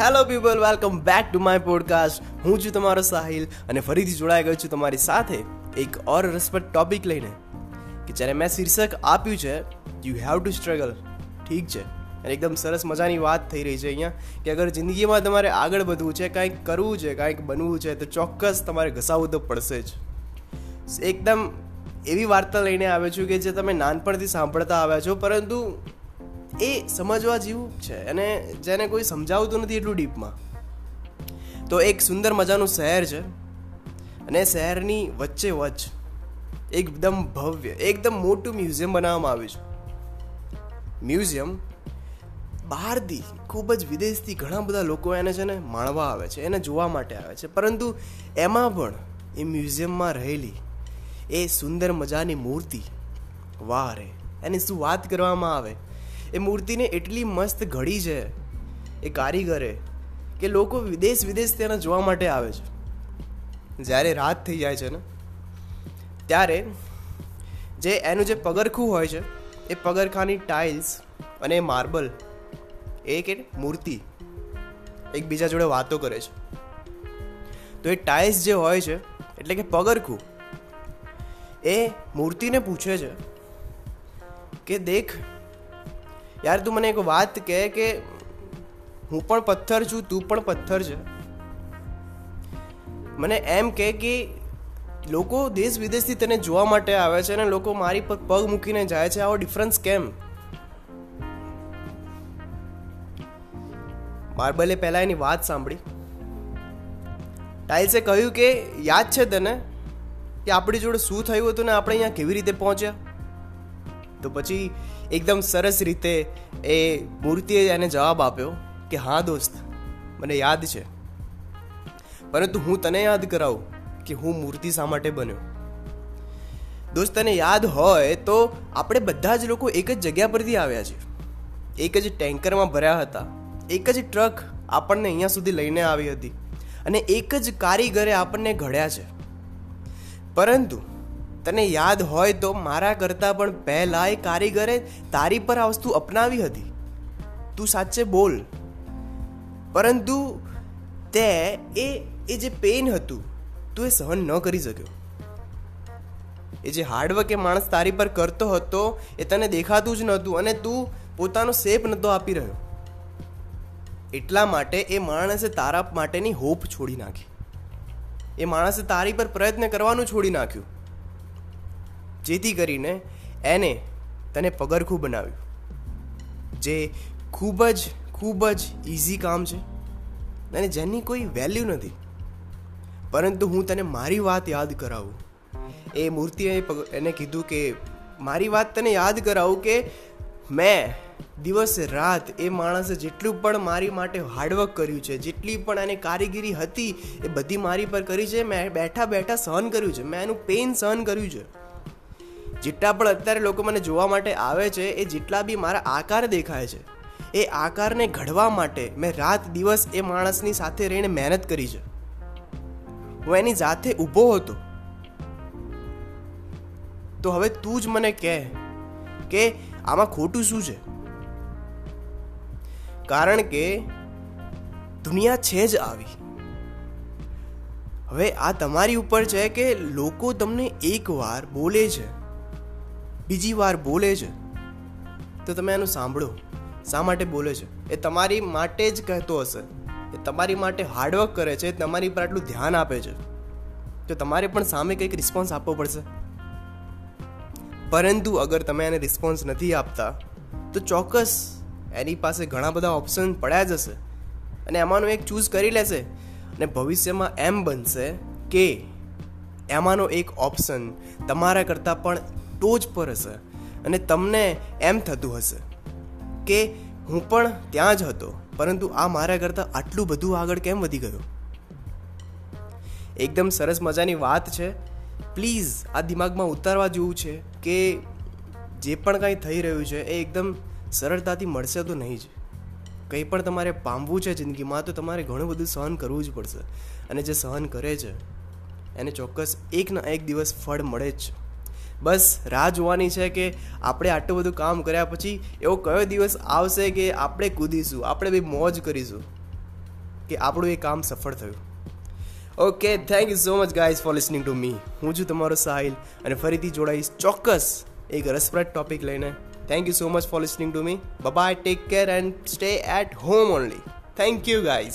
Hello people welcome back to my podcast હું છું તમારો સાહિલ અને ફરીથી જોડાઈ ગયો છું તમારી સાથે એક ઓર રસપ્રદ ટોપિક લઈને. કે જ્યારે મેં શીર્ષક આપ્યું છે યુ હેવ ટુ સ્ટ્રગલ ઠીક છે. અને એકદમ સરસ મજાની વાત થઈ રહી છે અહીંયા, કે અગર જિંદગીમાં તમારે આગળ વધવું છે, કાંઈક કરવું છે, કાંઈક બનવું છે, તો ચોક્કસ તમારે ઘસાવવું તો પડશે જ. એકદમ એવી વાર્તા લઈને આવ્યો છું કે જે તમે નાનપણથી સાંભળતા આવ્યા છો, પરંતુ એ સમજવા જેવું છે. અને જેને કોઈ સમજાવતું નથી એટલું ડીપમાં. તો એક સુંદર મજાનું શહેર છે. અને શહેરની વચ્ચે વચ એકદમ ભવ્ય, એકદમ મોટું મ્યુઝિયમ બનાવવામાં આવ્યું છે. મ્યુઝિયમ બહારથી ખૂબ જ વિદેશથી ઘણા બધા લોકો એને છે ને માણવા આવે છે, એને જોવા માટે આવે છે. પરંતુ એમાં પણ એ મ્યુઝિયમમાં રહેલી એ સુંદર મજાની મૂર્તિ, વાહ રે. એની શું વાત કરવામાં આવે? એ મૂર્તિને એટલી મસ્ત ઘડી છે, એ કારીગરે, કે લોકો વિદેશ વિદેશ તેને જોવા માટે આવે છે. જ્યારે રાત થઈ જાય છે ને, ત્યારે જે એનું જે પગરખું હોય છે, એ પગરખાની ટાઇલ્સ અને માર્બલ એ કે મૂર્તિ એકબીજા જોડે વાતો કરે છે. તો એ ટાઇલ્સ જે હોય છે, એટલે કે પગરખું, એ મૂર્તિને પૂછે છે કે દેખ યાર તું મને એક વાત કહે કે હું પણ પથ્થર છું, તું પણ પથ્થર છે. મને એમ કહે કે લોકો દેશ વિદેશથી તને જોવા માટે આવે છે અને લોકો મારી પર પગ મૂકીને જાય છે. આવો ડિફરન્સ કેમ? માર્બલે પહેલાં એની વાત સાંભળી. ટાઇલ્સે કહ્યું કે, યાદ છે તને કે આપણી જોડે શું થયું હતું ને આપણે અહીંયા કેવી રીતે પહોંચ્યા? તો પછી એકદમ સરસ રીતે એ મૂર્તિએ એને જવાબ આપ્યો કે, હા દોસ્ત, મને યાદ છે. પરંતુ હું તને યાદ કરાવું કે હું મૂર્તિ શા માટે બન્યો. દોસ્ત, તને યાદ હોય તો આપણે બધા જ લોકો એક જ જગ્યા પરથી આવ્યા છે એક જ ટેન્કરમાં ભર્યા હતા. એક જ ટ્રક આપણને અહીંયા સુધી લઈને આવી હતી. અને એક જ કારીગરે આપણને ઘડ્યા છે. પરંતુ તને યાદ હોય તો મારા કરતાં પણ પહેલાં એ કારીગરે તારી પર આ વસ્તુ અપનાવી હતી. તું સાચે બોલ. પરંતુ તે, એ એ જે પેઇન હતું, તું એ સહન ન કરી શક્યો. એ જે હાર્ડવર્ક એ માણસ તારી પર કરતો હતો, એ તને દેખાતું જ નહોતું અને તું પોતાનો સેપ નહોતો આપી રહ્યો. એટલા માટે એ માણસે તારા માટેની હોપ છોડી નાખી. એ માણસે તારી પર પ્રયત્ન કરવાનું છોડી નાખ્યું. જેથી કરીને એને તને પગરખું બનાવ્યું. જે ખૂબ જ ખૂબ જ ઇઝી કામ છે અને જેની કોઈ વેલ્યુ નથી. પરંતુ હું તને મારી વાત યાદ કરાવું. એ મૂર્તિએ એને કીધું કે, મારી વાત તને યાદ કરાવું કે મેં દિવસ રાત એ માણસે જેટલું પણ મારી માટે હાર્ડવર્ક કર્યું છે, જેટલી પણ એને કારીગીરી હતી એ બધી મારી પર કરી છે, મેં બેઠા બેઠા સહન કર્યું છે, મેં એનું પેન સહન કર્યું છે. જેટલા પણ અત્યારે લોકો મને જોવા માટે આવે છે, એ જેટલા બી મારા આકાર દેખાય છે, એ આકારને ઘડવા માટે મેં રાત દિવસ એ માણસની સાથે રહીને મહેનત કરી છે. હું એની જાતે ઊભો હતો. તો હવે તું જ મને કહે કે આમાં ખોટું શું છે? કારણ કે દુનિયા છે જ આવી. હવે આ તમારી ઉપર છે કે લોકો તમને એકવાર બોલે છે બીજી વાર બોલે છે. તો તમે એનું સાંભળો. શા માટે બોલે છે? એ તમારી માટે જ કહેતો હશે. એ તમારી માટે હાર્ડવર્ક કરે છે તમારી પર આટલું ધ્યાન આપે છે. તો તમારે પણ સામે કંઈક રિસ્પોન્સ આપવો પડશે. પરંતુ અગર તમે એને રિસ્પોન્સ નથી આપતા, તો ચોક્કસ એની પાસે ઘણા બધા ઓપ્શન પડ્યા જ હશે. અને એમાંનો એક ચૂઝ કરી લેશે. અને ભવિષ્યમાં એમ બનશે કે, એમાંનો એક ઓપ્શન તમારા કરતાં પણ ટોચ પર હશે અને તમને એમ થતું હશે કે હું પણ ત્યાં જ હતો, પરંતુ આ મારા કરતાં આટલું બધું આગળ કેમ વધી ગયું? એકદમ સરસ મજાની વાત છે. પ્લીઝ આ દિમાગમાં ઉતારવા જેવું છે કે જે પણ કાંઈ થઈ રહ્યું છે એ એકદમ સરળતાથી મળશે તો નહીં જ. કંઈ પણ તમારે પામવું છે જિંદગીમાં તો તમારે ઘણું બધું સહન કરવું જ પડશે. અને જે સહન કરે છે, એને ચોક્કસ એક ના એક દિવસ ફળ મળે જ છે. બસ રાહ જોવાની છે કે આપણે આટલું બધું કામ કર્યા પછી એવો કયો દિવસ આવશે કે આપણે કૂદીશું, આપણે બી મોજ કરીશું કે આપણું એ કામ સફળ થયું. Okay thank you so much guys for listening to me હું છું તમારો સાહિલ અને ફરીથી જોડાઈશ ચોક્કસ એક રસપ્રદ ટોપિક લઈને. Thank you so much for listening to me bye take care and stay at home only thank you guys